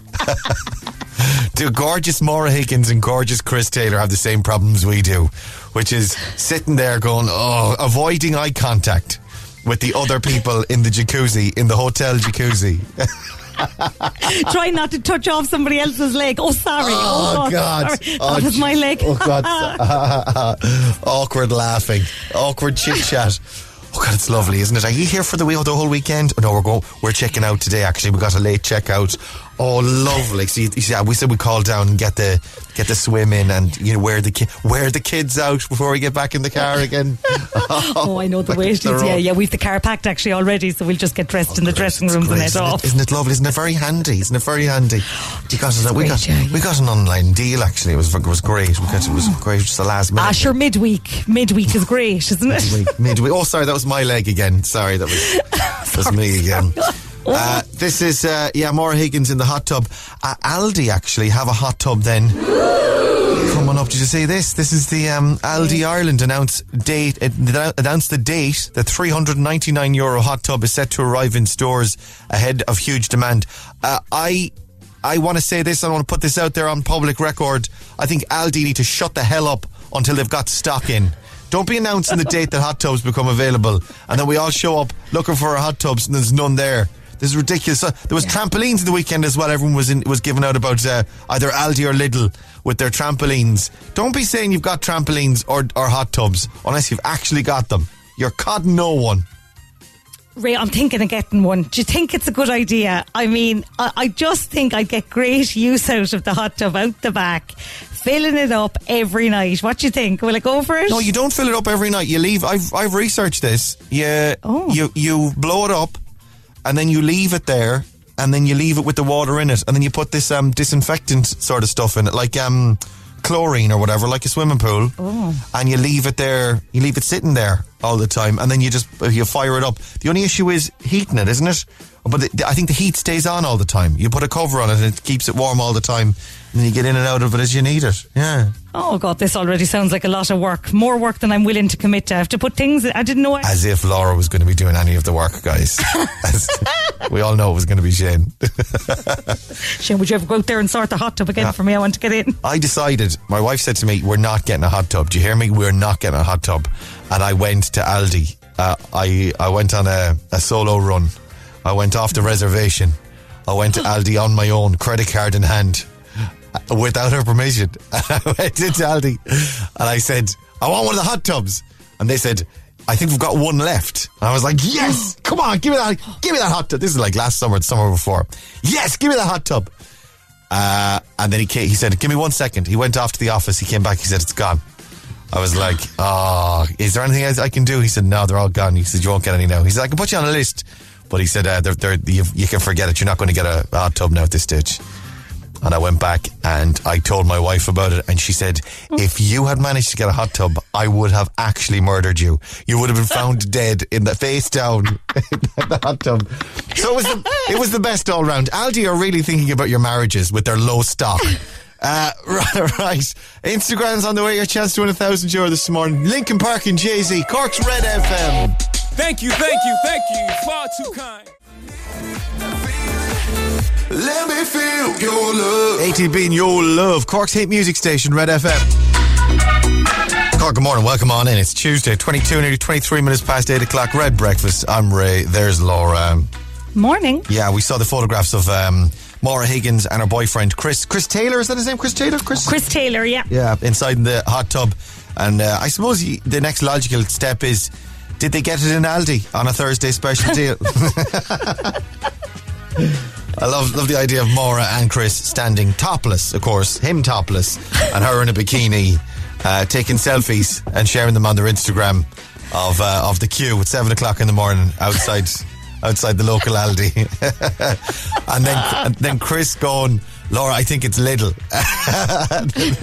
do gorgeous Maura Higgins and gorgeous Chris Taylor have the same problems we do, which is sitting there going, oh, avoiding eye contact with the other people in the jacuzzi, in the hotel jacuzzi. Try not to touch off somebody else's leg. Oh, sorry. Oh, oh God. Sorry. Oh, oh that was my leg. Oh, God. Awkward laughing. Awkward chit chat. Oh, God, it's lovely, isn't it? Are you here for the, the whole weekend? Oh, no, we're going, we're checking out today, actually. We got a late checkout. Oh, lovely. So, you, you see, yeah, we said we call down and get the, get the swim in and, you know, wear the, ki- wear the kids out before we get back in the car again. oh, I know the way it Yeah, yeah. We've the car packed actually already, so we'll just get dressed in the dressing rooms and Great, head off. isn't it lovely? Isn't it very handy? Isn't it very handy? We got, it, we, great, got, yeah, yeah. we got an online deal, actually. It was, it was great. We got, it was great. Just the last minute. Ah, sure, midweek. Midweek is great, isn't it? midweek. midweek. Oh, sorry, that was my leg again. Sorry, that was that was me again. Uh, this is uh, yeah, Maura Higgins in the hot tub. Uh, Aldi actually have a hot tub. Then coming up, did you see this? This is the um, Aldi Ireland announced date. Announced the date. The 399 euro hot tub is set to arrive in stores ahead of huge demand. Uh, I. I want to say this. I want to put this out there on public record. I think Aldi need to shut the hell up until they've got stock in. Don't be announcing the date that hot tubs become available, and then we all show up looking for our hot tubs, and there's none there. This is ridiculous. Uh, there was trampolines in the weekend as well. Everyone was in, was giving out about uh, either Aldi or Lidl with their trampolines. Don't be saying you've got trampolines or, or hot tubs unless you've actually got them. You're codding no one. Ray, I'm thinking of getting one. Do you think it's a good idea? I mean, I, I just think I'd get great use out of the hot tub out the back, filling it up every night. What do you think? Will I go for it? No, you don't fill it up every night. You leave. I've I've researched this. You Oh. you you blow it up, and then you leave it there, and then you leave it with the water in it, and then you put this um disinfectant sort of stuff in it, like um chlorine or whatever, like a swimming pool, Oh. and you leave it there. You leave it sitting there all the time, and then you just uh, you fire it up. The only issue is heating it, isn't it? But the, I think the heat stays on all the time. You put a cover on it, and it keeps it warm all the time, and then you get in and out of it as you need it. Yeah. Oh God, this already sounds like a lot of work. More work than I'm willing to commit to. I have to put things I didn't know. I- As if Laura was going to be doing any of the work, guys. We all know it was going to be Shane. Shane, would you ever go out there and sort the hot tub again Yeah. for me? I want to get in. I decided, my wife said to me, We're not getting a hot tub. Do you hear me? We're not getting a hot tub. And I went to Aldi. Uh, I, I went on a, a solo run. I went off the reservation. I went to Aldi on my own, credit card in hand, uh, without her permission. I went into Aldi and I said, I want one of the hot tubs. And they said, I think we've got one left. And I was like, yes, come on, give me that, give me that hot tub. This is like last summer, the summer before. Yes, give me that hot tub. Uh, and then he came, he said, "Give me one second. He went off to the office. He came back. He said, "It's gone." I was like, "Oh, is there anything else I can do?" He said, "No, they're all gone." He said, "You won't get any now." He said, "I can put you on a list," but he said, uh, they're, they're, you, "You can forget it. You're not going to get a, a hot tub now at this stage." And I went back and I told my wife about it, and she said, "If you had managed to get a hot tub, I would have actually murdered you. You would have been found dead in the face down in the hot tub." So it was the, it was the best all round. Aldi are really thinking about your marriages with their low stock. Uh, right, right. Instagram's on the way. Your chance to win a thousand euro this morning. Linkin Park and Jay Z, Cork's Red FM. Thank you, thank you, thank you. Far too kind. Let me feel your love. ATB and your love. Cork's hit music station, Red FM. Cork, good morning. Welcome on in. It's Tuesday, 22, nearly 23 minutes past 8 o'clock. Red breakfast. I'm Ray. There's Laura. Morning. Yeah, we saw the photographs of um, Maura Higgins and her boyfriend, Chris. Chris Taylor, is that his name? Chris Taylor? Chris? Chris Taylor, yeah. Yeah, inside the hot tub. And uh, I suppose y- the next logical step is did they get it in Aldi on a Thursday special deal? I love love the idea of Maura and Chris standing topless, of course, him topless, and her in a bikini, uh, taking selfies and sharing them on their Instagram of uh, of the queue at seven o'clock in the morning outside outside the local Aldi, and then and then Chris going, Laura, I think it's Lidl.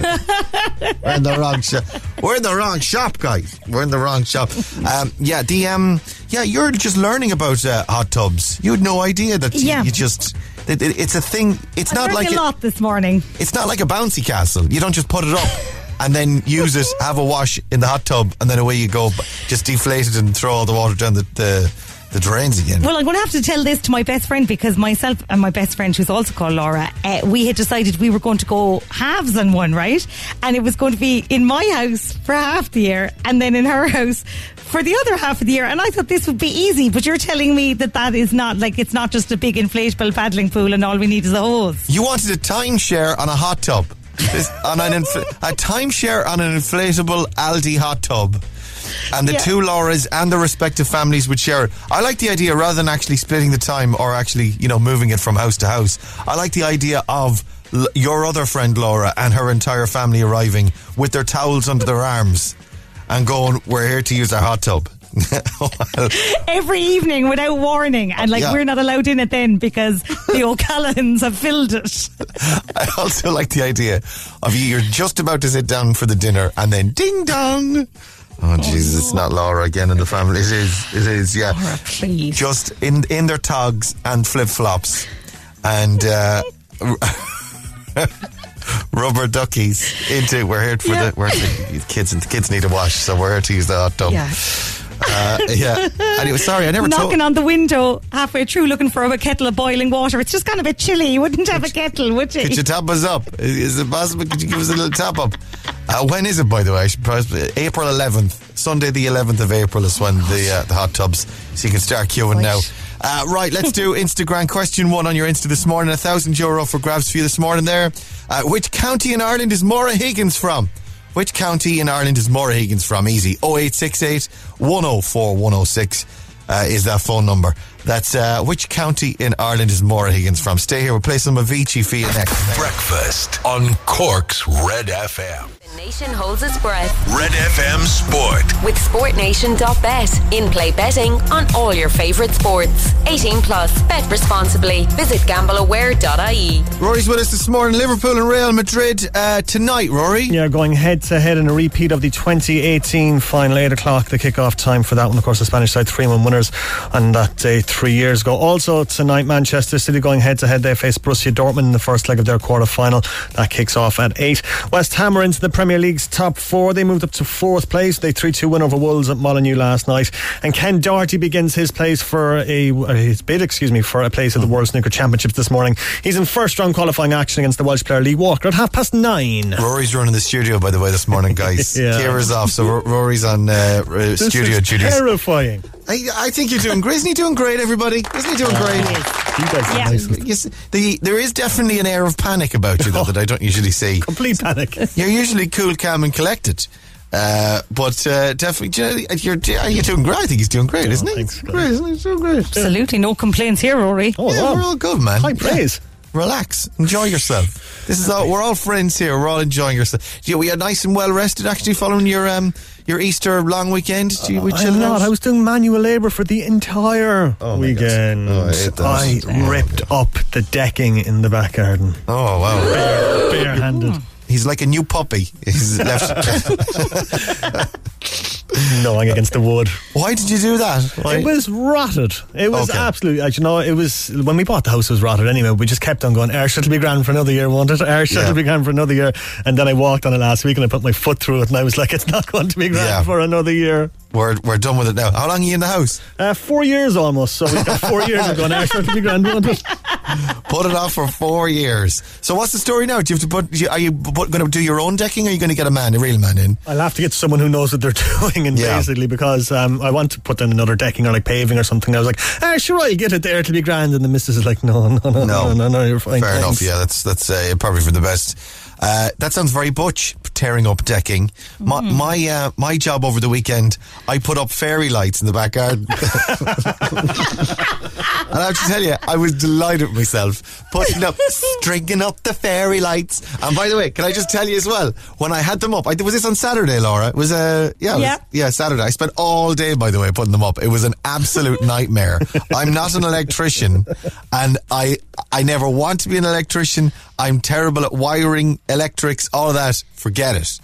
We're in the wrong shop. We're in the wrong shop, guys. We're in the wrong shop. Um, yeah, the um, yeah, you're just learning about uh, hot tubs. You had no idea that Yeah. you, you just. It, it- it's a thing. It's I not like a a, lot this morning. it's not like a bouncy castle. You don't just put it up and then use it, have a wash in the hot tub, and then away you go. Just deflate it and throw all the water down the the, the drains again. Well, I'm going to have to tell this to my best friend because myself and my best friend, who's also called Laura, uh, we had decided we were going to go halves on one, right? And it was going to be in my house for half the year and then in her house for the other half of the year. And I thought this would be easy, but you're telling me that that is not like it's not just a big inflatable paddling pool and all we need is a hose. You wanted a timeshare on a hot tub. This- on an infl- a timeshare on an inflatable Aldi hot tub. And the Yeah. two Lauras and the respective families would share it. I like the idea rather than actually splitting the time or actually, you know, moving it from house to house. I like the idea of l- your other friend Laura and her entire family arriving with their towels under their arms and going, "We're here to use our hot tub." Well, Every evening without warning. And like Yeah. we're not allowed in it then because the O'Callaghan's have filled it. I also like the idea of you, you're just about to sit down for the dinner and then ding dong. Oh, Jesus, it's not Laura again in the family. It is, it is, yeah. Laura, please. Just in in their togs and flip flops and uh, rubber duckies into. We're here for Yeah. the we're the kids and the kids need a wash, so we're here to use the hot tub. Yeah. Uh, yeah. Anyway, sorry, I never told. knocking on the window halfway through looking for a kettle of boiling water. It's just kind of a bit chilly. You wouldn't have a kettle, would you? Could you top us up? Is it possible? Could you give us a little top up? Uh, when is it, by the way? I should probably, April 11th Sunday, the 11th of April, is when the uh, the hot tubs. So you can start queuing now. Uh, right, let's do Instagram question one on your Insta this morning. A thousand euro for grabs for you this morning. There, uh, which county in Ireland is Maura Higgins from? Which county in Ireland is Maura Higgins from? Easy. 0868 104 106 uh, is that phone number. That's uh, which county in Ireland is Maura Higgins from? Stay here. We'll play some Avicii for you next. Breakfast on Cork's Red FM. The nation holds its breath. Red FM Sport. With SportNation.bet. In play betting on all your favourite sports. 18 plus. Bet responsibly. Visit gambleaware.ie. Rory's with us this morning. Liverpool and Real Madrid uh, tonight, Rory. Yeah, going head to head in a repeat of the 2018 final, 8 o'clock, the kick-off time for that one. Of course, the Spanish side 3 1 winners on that day three years ago. Also, tonight, Manchester City going head to head. They face Borussia Dortmund in the first leg of their quarter final. That kicks off at 8. West Ham are into the Premier League's top four. They moved up to fourth place. They 3 2 win over Wolves at Molineux last night. And Ken Doherty begins his place for a uh, his bid, excuse me, for a place at the World Snooker Championships this morning. He's in first round qualifying action against the Welsh player Lee Walker at half past nine. Rory's running the studio, by the way, this morning, guys. Yeah. Kira's off, so Rory's on uh, studio is duties. terrifying. I, I think you're doing great. Isn't he doing great, everybody? Isn't he doing great? You guys are Yeah. nice. Yes, the, there is definitely an air of panic about you, though, that I don't usually see. Complete panic. You're usually cool, calm, and collected. Uh, but uh, definitely, you know, you're, you're doing great. I think he's doing great, isn't he? thanks, great, isn't he? He's doing great. Absolutely no complaints here, Rory. Oh, yeah, wow. we're all good, man. High praise. Relax, enjoy yourself. This is all. We're all friends here. We're all enjoying yourself. Yeah, we are nice and well rested. Actually, following your um your Easter long weekend. Did you, we I'm not. I was doing manual labour for the entire Oh, weekend. Oh, I. Oh, I ripped up the decking in the back garden. Oh wow. Bare, barehanded. He's like a new puppy. He's left. Gnawing against the wood. Why did you do that? Why? It was rotted. It was Okay. absolutely. You know, it was when we bought the house. It was rotted anyway. We just kept on going. Air it'll be grand for another year, won't it? Yeah. it'll be grand for another year. And then I walked on it last week and I put my foot through it and I was like, it's not going to be grand Yeah. for another year. We're we're done with it now. How long are you in the house? Uh, four years almost. So we've got four years of going. Air it'll be grand. Put it off for four years. So what's the story now? Do you have to put? Are you going to do your own decking? or Are you going to get a man, a real man, in? I'll have to get someone who knows what they're doing, and Yeah. basically because um, I want to put in another decking or like paving or something. I was like, ah, sure, I'll get it there to be grand, and the missus is like, no, no, no, no, no, no, no you're fine. Fair enough. Yeah, that's that's uh, probably for the best. Uh, that sounds very butch. Tearing up decking. My my uh, my job over the weekend, I put up fairy lights in the back garden. and I have to tell you, I was delighted with myself putting up, stringing up the fairy lights. And by the way, can I just tell you as well, when I had them up, I, was this on Saturday, Laura? It was uh, yeah, was- Yeah. yeah, Saturday. I spent all day, by the way, putting them up. It was an absolute nightmare. I'm not an electrician, and I I never want to be an electrician. I'm terrible at wiring, electrics, all of that. Forget it.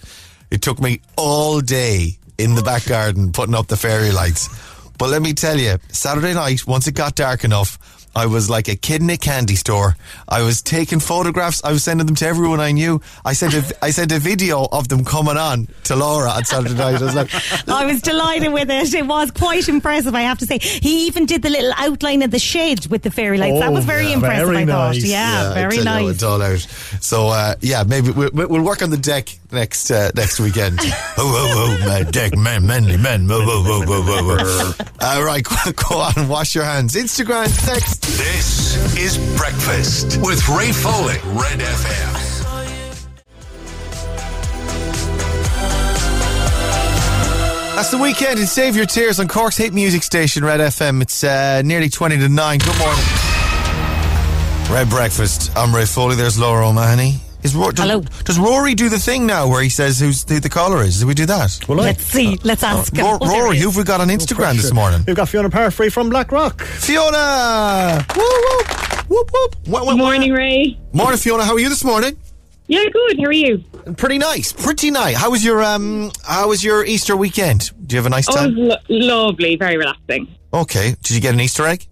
It took me all day in the back garden putting up the fairy lights. But let me tell you, Saturday night, once it got dark enough, I was like a kid in a candy store. I was taking photographs. I was sending them to everyone I knew. I sent a, I sent a video of them coming on to Laura on Saturday night. I was like, I was delighted with it. It was quite impressive, I have to say. He even did the little outline of the shed with the fairy lights. that Oh, was very yeah, impressive, very I thought. nice. Yeah, I very nice. It's all out. So uh, yeah, maybe we'll, we'll work on the deck next uh, next weekend. oh, oh, oh, my deck, man, manly men. Whoa, whoa, whoa, whoa, whoa, whoa. All right, go, go on, wash your hands. Instagram, text. This is Breakfast with Ray Foley. Red FM. That's the weekend. It's Save Your Tears on Cork's hit music station, Red FM. It's uh, nearly 20 to 9. Good morning. Red Breakfast. I'm Ray Foley. There's Laura O'Mahony. Is Ro- does, Hello. Does Rory do the thing now where he says who's who the caller is? Do we do that? Well, Let's see. Let's ask him. Ro- Oh, there Rory, he who is. have we got on Instagram this morning? We've got Fiona Parfrey from Blackrock. Fiona! Whoop, whoop, whoop, whoop. What, what, Morning, Ray. Morning, Fiona. How are you this morning? Yeah, good. How are you? Pretty nice. Pretty nice. How was your um? How was your Easter weekend? Do you have a nice Oh, it was time? lo- lovely, very relaxing. Okay. Did you get an Easter egg?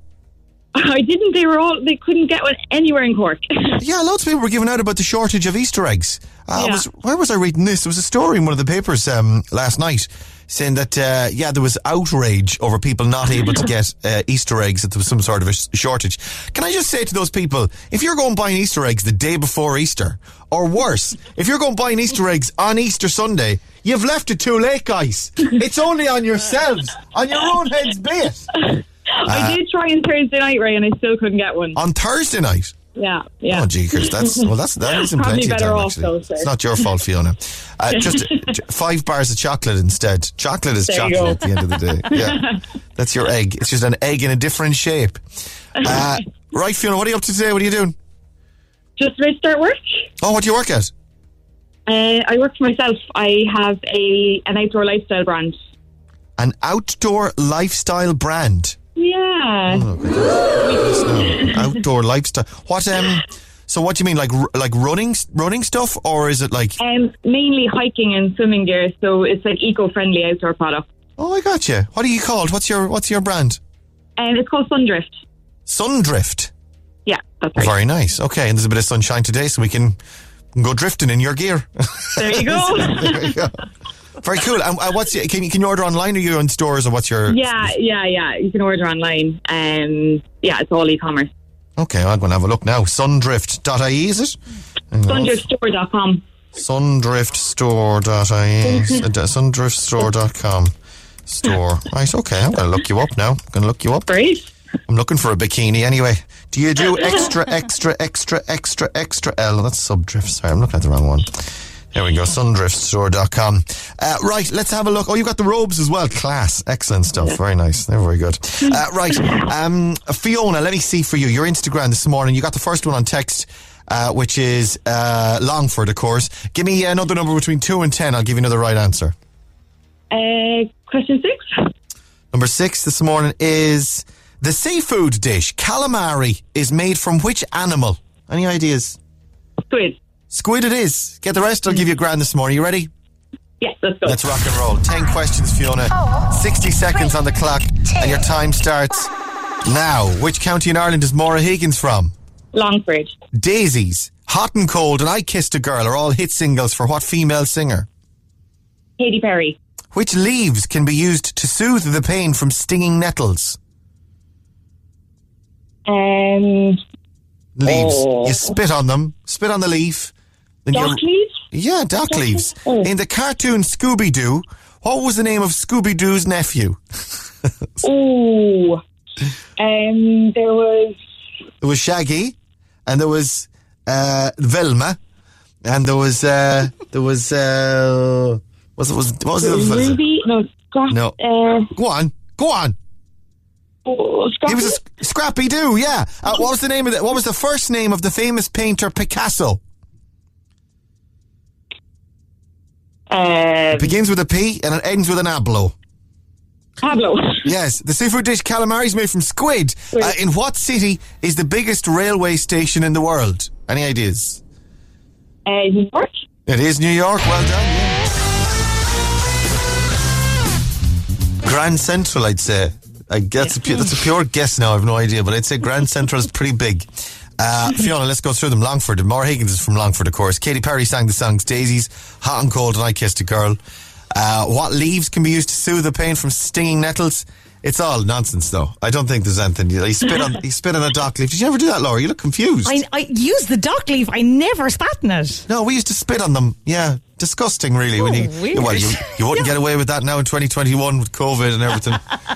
I didn't. They were all. They couldn't get one anywhere in Cork. Yeah, lots of people were giving out about the shortage of Easter eggs. Uh, Yeah. was, where was I reading this? There was a story in one of the papers um, last night saying that, uh, yeah, there was outrage over people not able to get uh, Easter eggs, that there was some sort of a shortage. Can I just say to those people, if you're going buying Easter eggs the day before Easter, or worse, if you're going buying Easter eggs on Easter Sunday, you've left it too late, guys. It's only on yourselves, on your own heads be it. I did try on Thursday night, Ray, and I still couldn't get one. On Thursday night. Yeah, yeah. Oh, jeekers, that's well, that's that isn't Probably plenty of better time. off, Actually, though, it's not your fault, Fiona. Uh, just five bars of chocolate instead. Chocolate is There chocolate at the end of the day. Yeah, that's your egg. It's just an egg in a different shape. Uh, right, Fiona, what are you up to today? What are you doing? Just about to start work. Oh, what do you work at? Uh, I work for myself. I have a an outdoor lifestyle brand. An outdoor lifestyle brand. Yeah. Oh, outdoor lifestyle. What um? So what do you mean, like like running running stuff, or is it like? Um, mainly hiking and swimming gear, so it's like eco-friendly outdoor product. Oh, I got you. What are you called? What's your What's your brand? And it's called Sundrift. Sundrift. Yeah, that's right. Very nice. Okay, and there's a bit of sunshine today, so we can go drifting in your gear. There you go. there you go. Very cool. And uh, what's can you can you order online? Are you in stores, or what's your? yeah, yeah, yeah. You can order online. Um, yeah, it's all e-commerce. Okay, I'm going to have a look now. Sundrift.ie is it? Sundriftstore.com. Sundriftstore.ie. Sundriftstore.com. Store. Right. Okay, I'm going to look you up now. I'm going to look you up. Great. I'm looking for a bikini anyway. Do you do extra, extra, extra, extra, extra L? That's subdrift. Sorry, I'm looking at the wrong one. There we go, sundriftstore.com. Uh, right, let's have a look. Oh, you've got the robes as well. Class. Excellent stuff. Very nice. They're very good. Uh, right, um, Fiona, let me see for you. Your Instagram this morning, you got the first one on text, uh, which is uh, Longford, of course. Give me another number between 2 and 10. I'll give you another right answer. Uh, question six. Number six this morning is the seafood dish calamari is made from which animal? Any ideas? Squid. Squid it is. Get the rest. I'll give you a grand this morning. You ready? Yes, let's go. Let's rock and roll. Ten questions, Fiona. Sixty seconds on the clock, and your time starts now. Which county in Ireland is Maura Higgins from? Longford. Daisies, Hot and Cold, and I Kissed a Girl are all hit singles for what female singer? Katy Perry. Which leaves can be used to soothe the pain from stinging nettles? Um, leaves. Oh. You spit on them, spit on the leaf. Then dock leaves. Yeah, dock leaves. Oh. In the cartoon Scooby Doo, what was the name of Scooby Doo's nephew? Oh. Um, there was There was Shaggy, and there was uh, Velma, and there was uh, there was uh, was it was what was it? it- Ruby. No, Scrap. No. Uh, Go on, go on. oh, Scrappy. He was a Scrappy Doo, Yeah. Uh, what was the name of the, What was the first name of the famous painter Picasso? Uh, It begins with a P and it ends with an ablo. Pablo. Yes, the seafood dish calamari is made from squid. Uh, in what city is the biggest railway station in the world? Any ideas? Uh, New York. It is New York. Well done. yeah. Grand Central, I'd say. I guess that's, a, that's a pure guess now. I have no idea, but I'd say Grand Central is pretty big. Uh, Fiona, let's go through them. Longford. Maura Higgins is from Longford, of course. Katy Perry sang the songs Daisies, Hot and Cold, and I Kissed a Girl. Uh, what leaves can be used to soothe the pain from stinging nettles? It's all nonsense, though. I don't think there's anything. He spit on, he spit on a dock leaf. Did you ever do that, Laura? You look confused. I, I use the dock leaf. I never spat in it. No, we used to spit on them. Yeah, disgusting, really. when you, Oh, weird. well, you, you wouldn't get away with that now in 2021 with COVID and everything.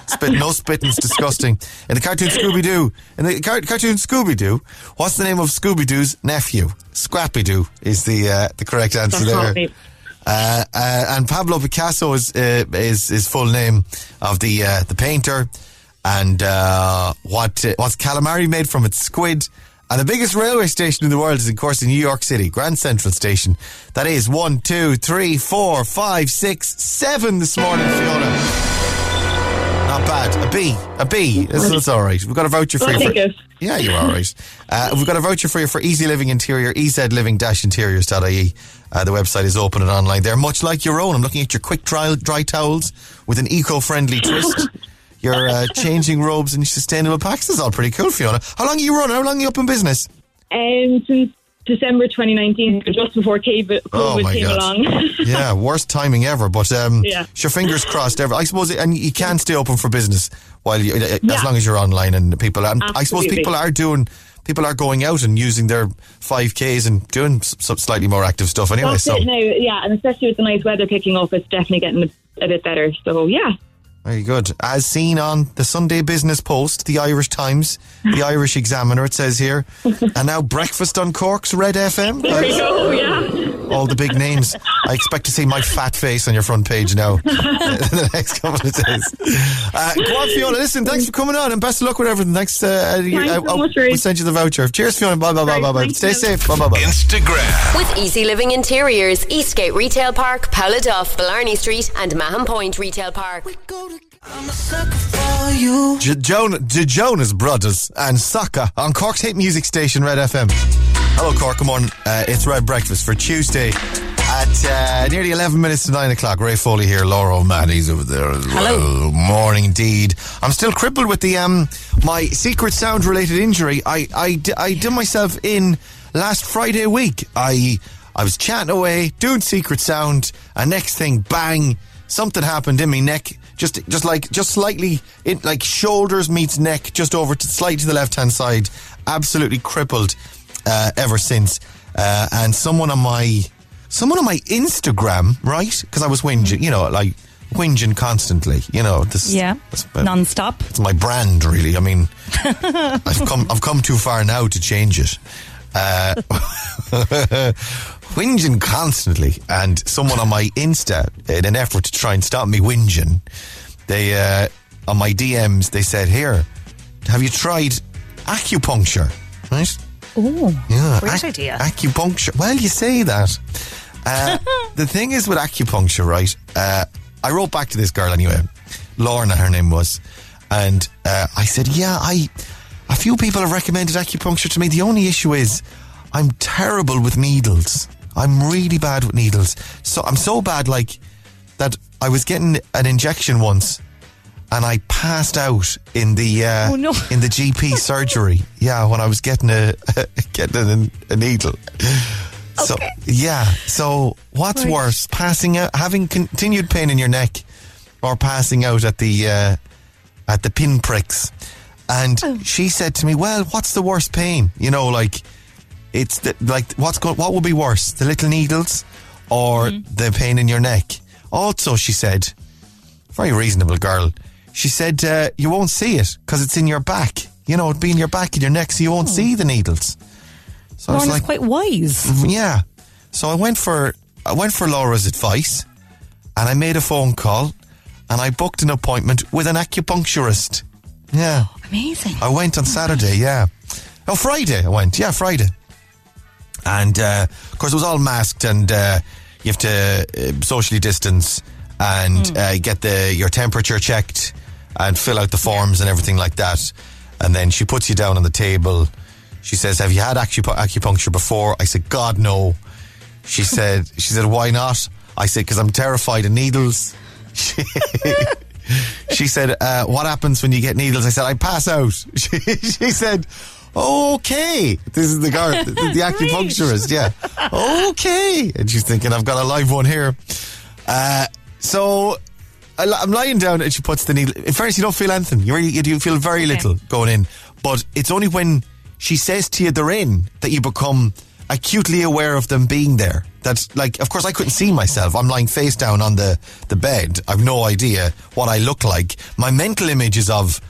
Spit, no spitting's disgusting. In the cartoon Scooby Doo, in the car- cartoon Scooby Doo, what's the name of Scooby Doo's nephew? Scrappy Doo is the uh, the correct answer That's there. Uh, uh, and Pablo Picasso is uh, is his full name of the uh, the painter, and uh, what uh, what's calamari made from? It's squid. And the biggest railway station in the world is, of course, in New York City, Grand Central Station. That is one, two, three, four, five, six, seven this morning, Fiona. Not bad. A B. A B. That's, that's all right. We've got a voucher for you. For, yeah, you're all right. Uh, we've got a voucher for you for Easy Living Interior, ezliving-interiors.ie. Uh, the website is open and online there, much like your own. I'm looking at your quick dry, dry towels with an eco-friendly twist. you're uh, changing robes in sustainable packs. That's all pretty cool, Fiona. How long are you running? How long are you up in business? Um, since December 2019, just before COVID, Oh, my came God. along. yeah, worst timing ever. But um, Yeah. your fingers crossed. Ever, I suppose, and you can stay open for business while you, as long as you're online and people. And I suppose people are doing. People are going out and using their five Ks and doing some slightly more active stuff anyway. That's So now, yeah, and especially with the nice weather kicking up, it's definitely getting a bit better. So yeah, very good. As seen on the Sunday Business Post, the Irish Times, the Irish Examiner, it says here, and now breakfast on Cork's Red FM. there we go. Yeah. all the big names. I expect to see my fat face on your front page now in the next couple of days. Uh, go on, Fiona. Listen, thanks for coming on and best of luck with everything. Thanks. Uh, uh, Thanks uh, so much, Ray. we'll send you the voucher. Cheers, Fiona. Bye, bye, bye, bye, bye. Stay Mel. safe. Bye, bye, bye. Instagram. With Easy Living Interiors, Eastgate Retail Park, Paula Duff, Blarney Street, and Mahon Point Retail Park. J- Joan- the Jonas Brothers and Saka on Cork's hit music station, Red FM. Hello, Cork. Come on. Uh, it's Red Breakfast for Tuesday at uh, nearly 11 minutes to 9 o'clock. Ray Foley here. Laura O'Mahony's over there as well. Morning, indeed. I'm still crippled with the um my secret sound related injury. I, I, d- I did myself in last Friday week. I I was chatting away, doing secret sound, and next thing, bang, something happened in my neck. Just, just like, just slightly, it like shoulders meets neck, just over to slightly to the left hand side. Absolutely crippled uh, ever since. Uh, and someone on my, someone on my Instagram, right? Because I was whinging, you know, like whinging constantly. You know, this. Yeah. this- uh, Non-stop. it's my brand, really. I mean, I've come, I've come too far now to change it. Uh, whinging constantly, and someone on my Insta, in an effort to try and stop me whinging, they uh, on my DMs they said, "Here, have you tried acupuncture?" Right? Oh, Yeah, great ac- idea. Acupuncture. Well, you say that. Uh, the thing is with acupuncture, right? Uh, I wrote back to this girl anyway, Lorna, her name was, and uh, I said, "Yeah, I." A few people have recommended acupuncture to me. The only issue is, I'm terrible with needles. I'm really bad with needles. So I'm so bad, like that. I was getting an injection once, and I passed out in the uh, Oh, no. in the GP surgery. Yeah, when I was getting a getting a, a needle. So yeah. So what's Right. worse, passing out, having continued pain in your neck, or passing out at the uh, at the pinpricks? And Oh. she said to me, "Well, what's the worst pain? You know, like it's the, like what's go- what would be worse, the little needles or Mm-hmm. the pain in your neck?" Also, she said, very reasonable girl. She said, uh, "You won't see it because it's in your back. You know, it'd be in your back and your neck, so you won't see the needles." So I was like, quite wise. yeah. So I went for I went for Laura's advice, and I made a phone call, and I booked an appointment with an acupuncturist. Yeah, Amazing. I went on Saturday. Yeah, oh Friday I went. Yeah, Friday, and uh, of course it was all masked, and uh, you have to uh, socially distance and uh, get the your temperature checked and fill out the forms and everything like that. And then she puts you down on the table. She says, "Have you had acupu- acupuncture before?" I said, "God no." She said, "She said why not?" I said, "Because I'm terrified of needles." She, she said, uh, "What happens when you get needles?" I said, "I pass out." She, she said, "Okay." This is the guard, the, the acupuncturist. Yeah, okay. And she's thinking, "I've got a live one here." Uh, so I'm lying down, and she puts the needle. In fairness, you don't feel anything. You really, you do feel very little going in. But it's only when she says to you they're in that you become acutely aware of them being there. That's like, of course, I couldn't see myself. I'm lying face down on the, the bed. I've no idea what I look like. My mental image is of,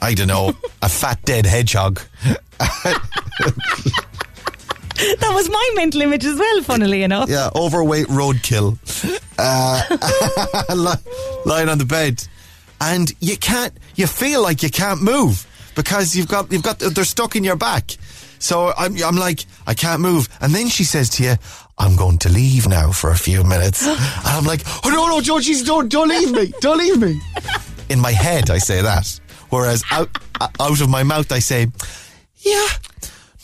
I don't know, a fat dead hedgehog. That was my mental image as well, funnily enough. Yeah, overweight roadkill. Uh, lying on the bed. And you can't, you feel like you can't move because you've got, you've got, they're stuck in your back. So I'm, I'm like, I can't move. And then she says to you, I'm going to leave now for a few minutes. and I'm like, oh no, no, she's, don't, don't leave me. Don't leave me. In my head, I say that. Whereas out, out of my mouth, I say, yeah,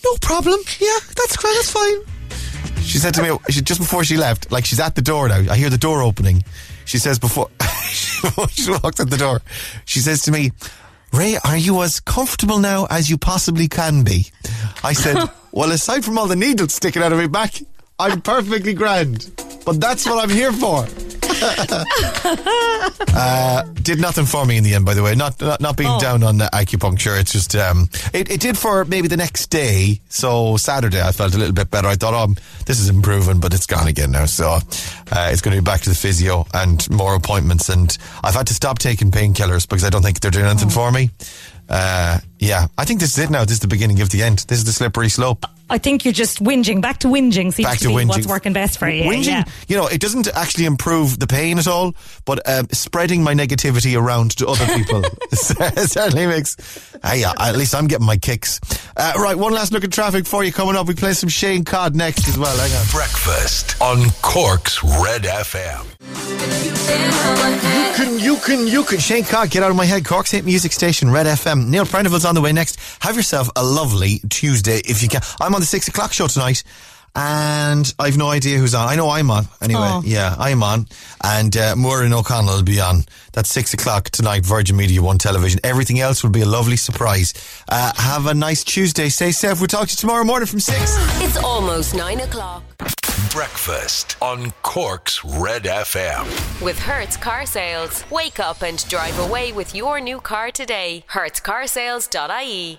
no problem. Yeah, that's great. That's fine. She said to me she, just before she left, like she's at the door now. I hear the door opening. She says before, she walks out the door. She says to me, Ray, are you as comfortable now as you possibly can be? I said, Well, aside from all the needles sticking out of my back, I'm perfectly grand. But that's what I'm here for. uh, did nothing for me in the end, by the way. Not not, not being Oh. down on uh, acupuncture. It's just um, it, it did for maybe the next day. So Saturday, I felt a little bit better. I thought, oh, this is improving, but it's gone again now. So uh, it's going to be back to the physio and more appointments. And I've had to stop taking painkillers because I don't think they're doing anything for me. Uh, yeah, I think this is it now. This is the beginning of the end. This is the slippery slope. I think you're just whinging. Back to whinging seems Back to, to be whinging. what's working best for you. Whinging, Yeah. you know, it doesn't actually improve the pain at all, but um, spreading my negativity around to other people certainly makes. Hey, yeah, at least I'm getting my kicks. Uh, right, one last look at traffic for you coming up. We play some Shane Codd next as well. Hang on. Breakfast on Cork's Red FM. You can, you can, you can. Shane Codd, get out of my head. Cork's hit music station, Red FM. Neil Prendeville's on the way next. Have yourself a lovely Tuesday if you can. I'm on the six o'clock show tonight. And I've no idea who's on. I know I'm on. Anyway, Oh. yeah, I'm on. And uh, Maureen O'Connell will be on. That's six o'clock tonight, Virgin Media One Television. Everything else will be a lovely surprise. Uh, have a nice Tuesday. Stay safe. We'll talk to you tomorrow morning from six. It's almost nine o'clock. Breakfast on Cork's Red FM. With Hertz Car Sales. Wake up and drive away with your new car today. HertzCarsales.ie.